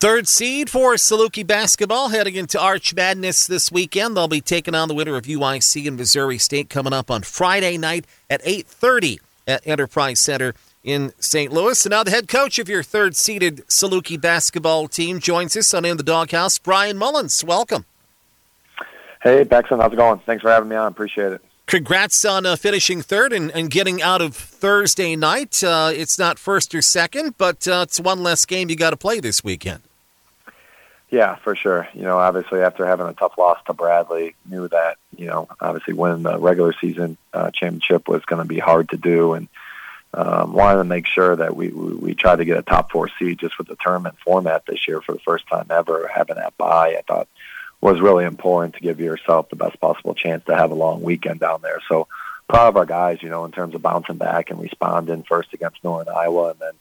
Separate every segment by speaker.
Speaker 1: Third seed for Saluki basketball heading into Arch Madness this weekend. They'll be taking on the winner of UIC and Missouri State coming up on Friday night at 8:30 at Enterprise Center in St. Louis. And now the head coach of your third seeded Saluki basketball team joins us on In the Doghouse. Bryan Mullins, welcome.
Speaker 2: Hey, Paxton, how's it going? Thanks for having me on. Appreciate it.
Speaker 1: Congrats on uh, finishing third and, and, getting out of Thursday night. Uh, it's not first or second, but uh, it's one less game you got to play this weekend.
Speaker 2: Yeah, for sure. You know, obviously after having a tough loss to Bradley, knew that you know obviously winning the regular season uh, championship was going to be hard to do, and um, wanted to make sure that we, we we tried to get a top four seed just with the tournament format this year for the first time ever. Having that bye, I thought was really important to give yourself the best possible chance to have a long weekend down there. So proud of our guys, you know, in terms of bouncing back and responding first against Northern Iowa and then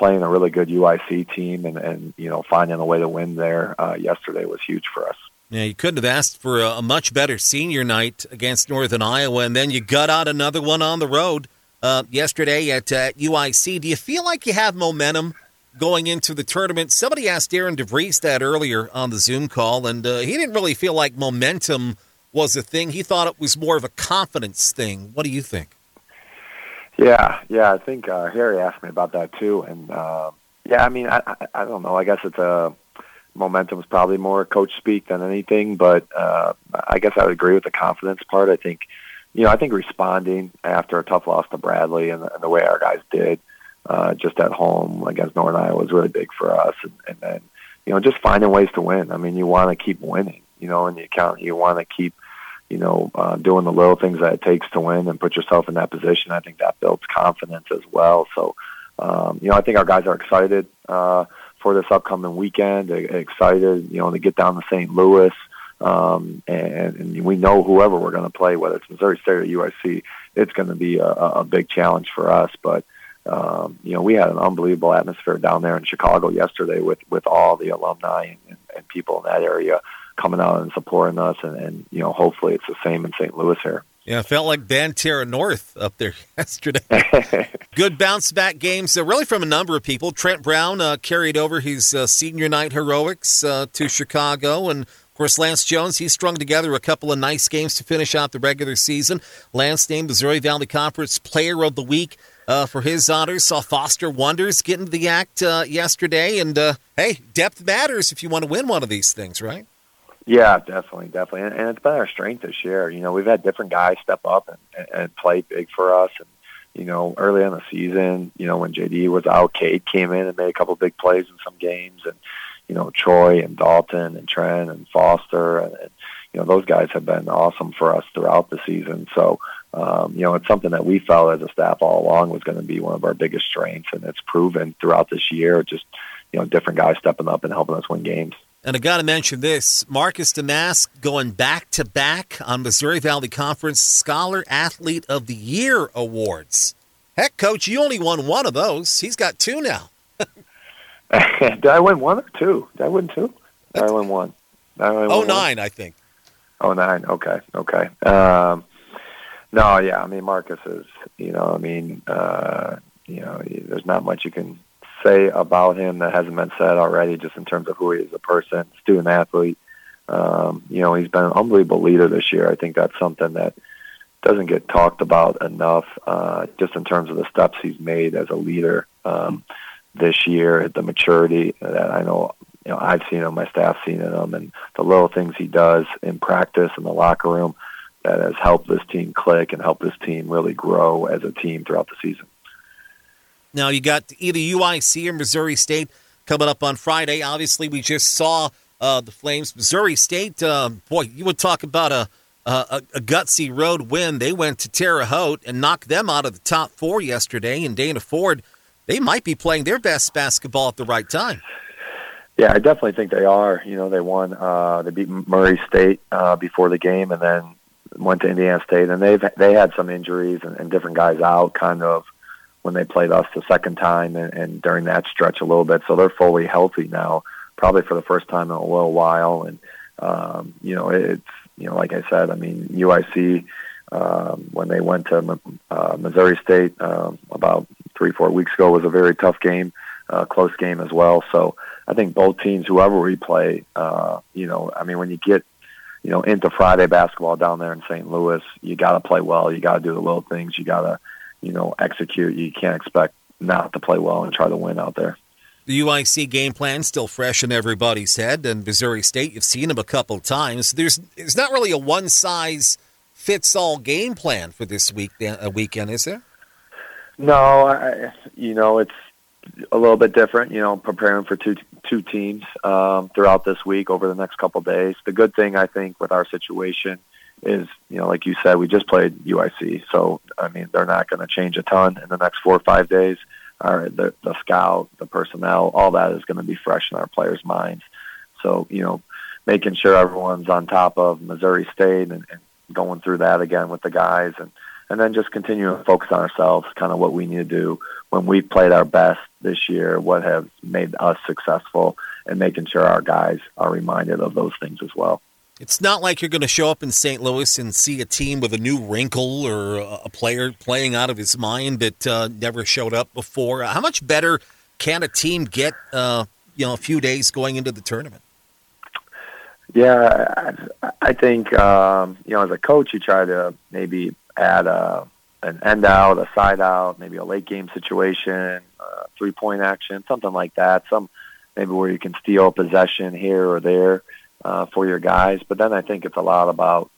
Speaker 2: playing a really good UIC team and, and you know finding a way to win there uh, yesterday was huge for us.
Speaker 1: Yeah, you couldn't have asked for a, much better senior night against Northern Iowa, and then you got out another one on the road uh, yesterday at uh, UIC. Do you feel like you have momentum going into the tournament? Somebody asked Darian DeVries that earlier on the Zoom call, and uh, he didn't really feel like momentum was a thing. He thought it was more of a confidence thing. What do you think?
Speaker 2: Yeah, yeah, I think uh, Harry asked me about that too, and uh, yeah, I mean, I, I, I don't know. I guess it's a momentum is probably more coach speak than anything, but uh, I guess I would agree with the confidence part. I think, you know, I think responding after a tough loss to Bradley and, and the way our guys did uh, just at home against Northern Iowa was really big for us, and, and then you know just finding ways to win. I mean, you want to keep winning, you know, in the account. You want to keep you know, uh, doing the little things that it takes to win and put yourself in that position. I think that builds confidence as well. So, um, you know, I think our guys are excited uh, for this upcoming weekend. Excited, you know, to get down to St. Louis. Um, and, and we know whoever we're going to play, whether it's Missouri State or UIC, it's going to be a, a big challenge for us. But um, you know, we had an unbelievable atmosphere down there in Chicago yesterday with with all the alumni and, and people in that area coming out and supporting us, and, and you know, hopefully it's the same in St. Louis here.
Speaker 1: Yeah, it felt like Banterra North up there yesterday. Good bounce back games, uh, really from a number of people. Trent Brown uh, carried over his uh, senior night heroics uh, to Chicago, and of course Lance Jones. He strung together a couple of nice games to finish out the regular season. Lance named Missouri Valley Conference Player of the Week uh, for his honors. Saw Foster Wonders get into the act uh, yesterday, and hey, depth matters if you want to win one of these things, right?
Speaker 2: Yeah, definitely, definitely, and, and it's been our strength this year. You know, we've had different guys step up and, and play big for us, and you know, early in the season, you know, when JD was out, Cade came in and made a couple big plays in some games, and you know, Troy and Dalton and Trent and Foster, and, and you know, those guys have been awesome for us throughout the season. So, um, you know, it's something that we felt as a staff all along was going to be one of our biggest strengths, and it's proven throughout this year. Just you know, different guys stepping up and helping us win games.
Speaker 1: And I got to mention this Marcus Domask going back to back on Missouri Valley Conference Scholar Athlete of the Year awards. Heck, coach, you only won one of those. He's got two now.
Speaker 2: Did I win one or two? Did I win two? Did I win one?
Speaker 1: Did I win oh, nine, one? I think.
Speaker 2: Oh, nine. Okay. Okay. Um, no, yeah. I mean, Marcus is, you know, I mean, uh, you know, there's not much you can say about him that hasn't been said already, just in terms of who he is as a person, student athlete. Um, you know, he's been an unbelievable leader this year. I think that's something that doesn't get talked about enough, uh, just in terms of the steps he's made as a leader um, this year, the maturity that I know, you know, I've seen him, my staff seen him, and the little things he does in practice in the locker room that has helped this team click and helped this team really grow as a team throughout the season.
Speaker 1: Now, you got either UIC or Missouri State coming up on Friday. Obviously, we just saw uh, the Flames. Missouri State, uh, boy, you would talk about a, a, a gutsy road win. They went to Terre Haute and knocked them out of the top four yesterday. And Dana Ford, they might be playing their best basketball at the right time.
Speaker 2: Yeah, I definitely think they are. You know, they won. Uh, they beat Murray State uh, before the game, and then went to Indiana State, and they've they had some injuries and, and different guys out, kind of when they played us the second time and, and during that stretch a little bit. So they're fully healthy now, probably for the first time in a little while. And um, you know, it's you know, like I said, I mean, UIC um, when they went to uh, Missouri State um, about three four weeks ago was a very tough game, uh, close game as well. So I think both teams, whoever we play, uh, you know, I mean, when you get you know into Friday basketball down there in St. Louis, you got to play well. You got to do the little things. You got to you know execute. You can't expect not to play well and try to win out there.
Speaker 1: The UIC game plan still fresh in everybody's head, and Missouri State, you've seen them a couple times. There's it's not really a one size fits all game plan for this week uh, weekend, is there?
Speaker 2: No, I, you know it's a little bit different. You know, preparing for two two teams um, throughout this week over the next couple days. The good thing I think with our situation is, you know, like you said, we just played UIC, so I mean they're not going to change a ton in the next four or five days. Our the, the scout, the personnel, all that is going to be fresh in our players' minds. So you know, making sure everyone's on top of Missouri State and, and going through that again with the guys and and then just continue to focus on ourselves, kind of what we need to do when we played our best this year, what has made us successful, and making sure our guys are reminded of those things as well.
Speaker 1: It's not like you're going to show up in St. Louis and see a team with a new wrinkle or a player playing out of his mind that uh, never showed up before. How much better can a team get, uh, you know, a few days going into the tournament?
Speaker 2: Yeah, I, think um, you know, as a coach, you try to maybe add a an end out, a side out, maybe a late game situation, uh, three point action, something like that. Some maybe where you can steal a possession here or there uh, for your guys. But then I think it's a lot about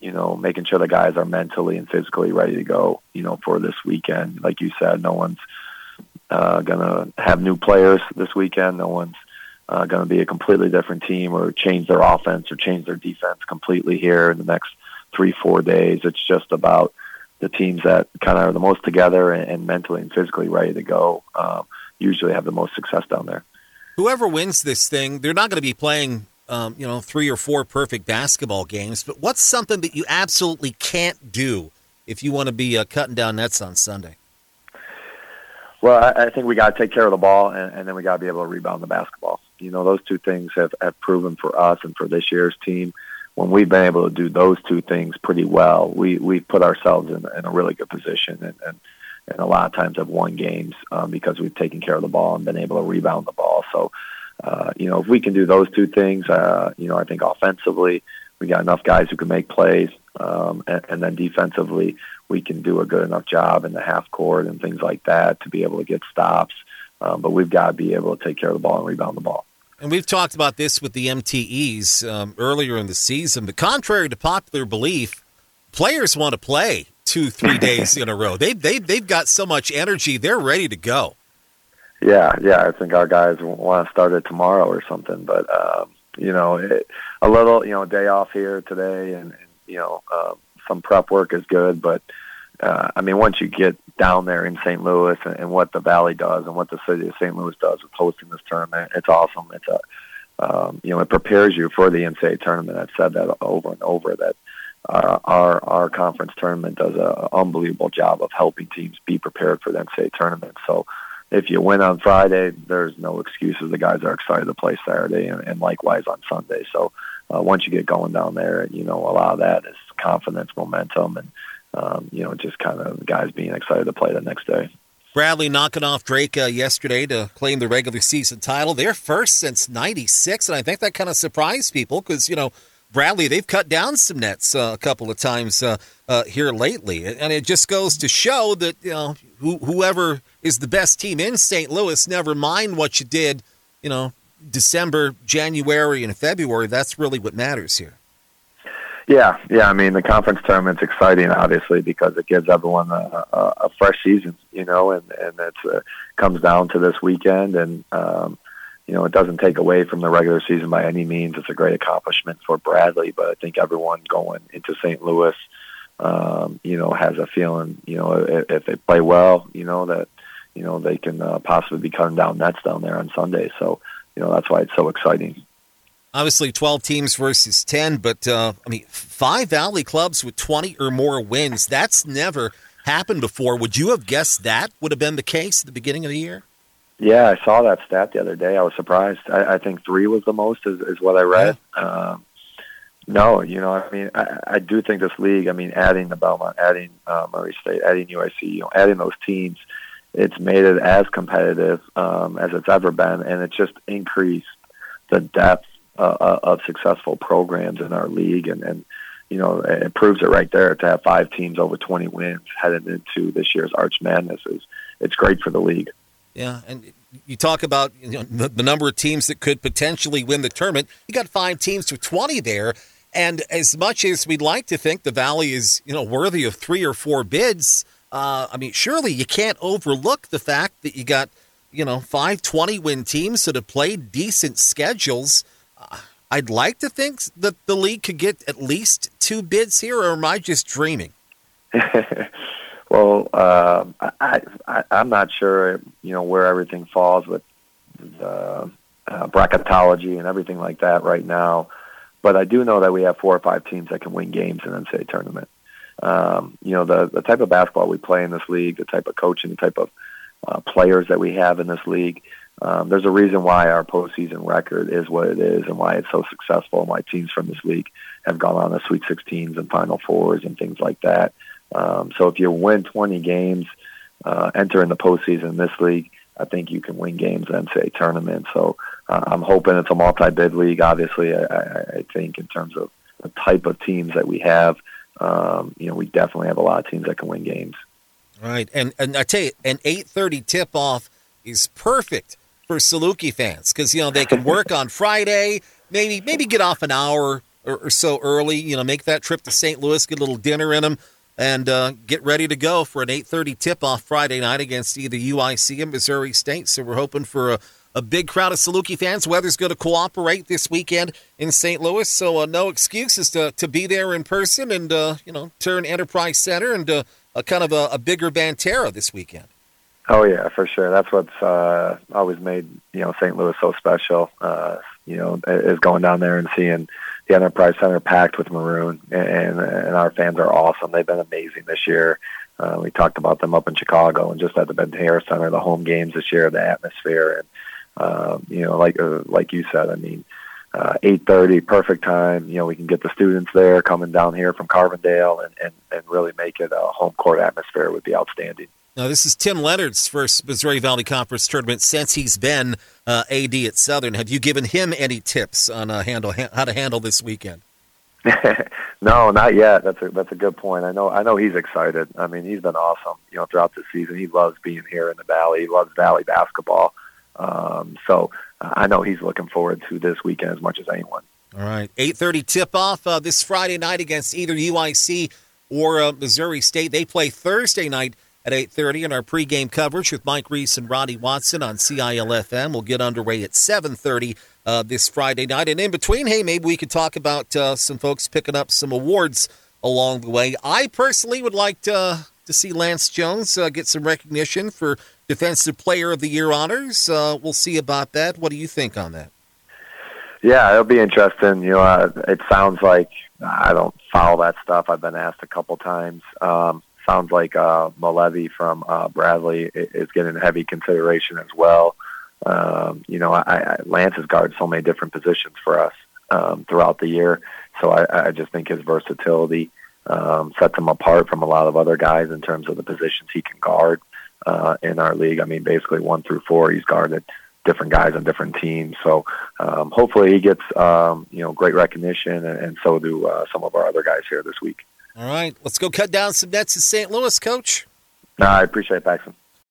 Speaker 2: you know making sure the guys are mentally and physically ready to go. You know, for this weekend, like you said, no one's uh, gonna have new players this weekend. No one's uh, going to be a completely different team or change their offense or change their defense completely here in the next three, four days. It's just about the teams that kind of are the most together and, and mentally and physically ready to go um, usually have the most success down there.
Speaker 1: Whoever wins this thing, they're not going to be playing, um, you know, three or four perfect basketball games. But what's something that you absolutely can't do if you want to be uh, cutting down nets on Sunday?
Speaker 2: Well, I, I think we got to take care of the ball, and, and then we got to be able to rebound the basketball. You know, those two things have, have proven for us and for this year's team when we've been able to do those two things pretty well, we we put ourselves in, in a really good position, and, and and a lot of times have won games um, because we've taken care of the ball and been able to rebound the ball. So, uh, you know, if we can do those two things, uh, you know, I think offensively we got enough guys who can make plays, um, and, and then defensively we can do a good enough job in the half court and things like that to be able to get stops. Um, but we've got to be able to take care of the ball and rebound the ball.
Speaker 1: And we've talked about this with the MTEs um, earlier in the season. But contrary to popular belief, players want to play two, three days in a row. They they they've got so much energy; they're ready to go.
Speaker 2: Yeah, yeah. I think our guys want to start it tomorrow or something. But um, you know, it, a little you know day off here today, and, and you know um, some prep work is good. But uh, I mean, once you get down there in St. Louis and, and what the Valley does and what the city of St. Louis does with hosting this tournament, it's awesome. It's a, um, you know, it prepares you for the NCAA tournament. I've said that over and over that uh, our our conference tournament does an unbelievable job of helping teams be prepared for the NCAA tournament. So if you win on Friday, there's no excuses. The guys are excited to play Saturday, and, and likewise on Sunday. So uh, once you get going down there, you know a lot of that is confidence, momentum, and um, you know, just kind of the guys being excited to play the next day.
Speaker 1: Bradley knocking off Drake uh, yesterday to claim the regular season title. They're first since '96, and I think that kind of surprised people because you know Bradley they've cut down some nets uh, a couple of times uh, uh, here lately, and it just goes to show that you know who, whoever is the best team in St. Louis, never mind what you did, you know, December, January, and February. That's really what matters here.
Speaker 2: Yeah, yeah. I mean, the conference tournament's exciting, obviously, because it gives everyone a, a, a fresh season, you know, and and it uh, comes down to this weekend, and um, you know, it doesn't take away from the regular season by any means. It's a great accomplishment for Bradley, but I think everyone going into St. Louis, um, you know, has a feeling, you know, if, if they play well, you know, that you know they can uh, possibly be cutting down nets down there on Sunday. So, you know, that's why it's so exciting
Speaker 1: obviously 12 teams versus 10, but uh, I mean, five Valley clubs with 20 or more wins. That's never happened before. Would you have guessed that would have been the case at the beginning of the year?
Speaker 2: Yeah, I saw that stat the other day. I was surprised. I, I think three was the most, is, is what I read. Yeah. Um, no, you know, I mean, I, I do think this league. I mean, adding the Belmont, adding uh, Murray State, adding UIC, you know, adding those teams it's made it as competitive um, as it's ever been, and it's just increased the depth uh, uh, of successful programs in our league, and, and you know it proves it right there to have five teams over 20 wins headed into this year's Arch Madness is it's great for the league.
Speaker 1: Yeah, and you talk about you know, the, the number of teams that could potentially win the tournament. You got five teams to 20 there. And as much as we'd like to think the Valley is, you know, worthy of three or four bids, uh, I mean, surely you can't overlook the fact that you got, you know, five 20 win teams that have played decent schedules. Uh, I'd like to think that the league could get at least two bids here, or am I just dreaming?
Speaker 2: well, uh, I, I, I'm not sure, you know, where everything falls with the uh, bracketology and everything like that right now. But I do know that we have four or five teams that can win games in NCAA tournament. Um, you know, the the type of basketball we play in this league, the type of coaching, the type of uh, players that we have in this league. Um, there's a reason why our postseason record is what it is, and why it's so successful, and why teams from this league have gone on to Sweet 16s and Final Fours and things like that. Um, so if you win 20 games, uh, enter in the postseason in this league, I think you can win games in NCAA tournament. So uh, I'm hoping it's a multi-bid league. Obviously, I, I think in terms of the type of teams that we have, um, you know, we definitely have a lot of teams that can win games.
Speaker 1: Right, and and I tell you, an 8:30 tip-off is perfect for Saluki fans because you know they can work on Friday, maybe maybe get off an hour or, or, so early. You know, make that trip to St. Louis, get a little dinner in them, and uh, get ready to go for an 8:30 tip-off Friday night against either UIC and Missouri State. So we're hoping for a a big crowd of Saluki fans. Weather's going to cooperate this weekend in St. Louis, so uh, no excuses to, to be there in person and uh, you know turn Enterprise Center into a kind of a, a, bigger Banterra this weekend.
Speaker 2: Oh yeah, for sure. That's what's uh, always made you know St. Louis so special. Uh, you know, is going down there and seeing the Enterprise Center packed with maroon, and, and our fans are awesome. They've been amazing this year. Uh, we talked about them up in Chicago and just at the Banterra Center, the home games this year, the atmosphere, and um, you know, like uh, like you said, I mean, uh, 8:30, perfect time. You know, we can get the students there coming down here from Carbondale, and and, and really make it a home court atmosphere would be outstanding.
Speaker 1: Now, this is Tim Leonard's first Missouri Valley Conference tournament since he's been uh, AD at Southern. Have you given him any tips on uh, handle how to handle this weekend?
Speaker 2: no, not yet. That's a that's a good point. I know I know he's excited. I mean, he's been awesome. You know, throughout the season, he loves being here in the Valley. He loves Valley basketball. Um, so I know he's looking forward to this weekend as much as anyone.
Speaker 1: All right, eight thirty tip off uh, this Friday night against either UIC or uh, Missouri State. They play Thursday night at eight thirty in our pregame coverage with Mike Reis and Roddy Watson on CIL-FM. We'll get underway at seven thirty uh, this Friday night, and in between, hey, maybe we could talk about uh, some folks picking up some awards along the way. I personally would like to to see Lance Jones uh, get some recognition for Defensive Player of the Year honors. Uh, we'll see about that. What do you think on that?
Speaker 2: Yeah, it'll be interesting. You know, uh, it sounds like I don't follow that stuff. I've been asked a couple times. Um, sounds like uh, Malevy from uh, Bradley is getting heavy consideration as well. Um, you know, I, I, Lance has guarded so many different positions for us um, throughout the year, so I, I just think his versatility um, sets him apart from a lot of other guys in terms of the positions he can guard uh, in our league. I mean, basically one through four, he's guarded different guys on different teams. So um, hopefully he gets um, you know great recognition, and, and so do uh, some of our other guys here this week.
Speaker 1: All right, let's go cut down some nets in St. Louis, Coach.
Speaker 2: No, I appreciate it, Paxton.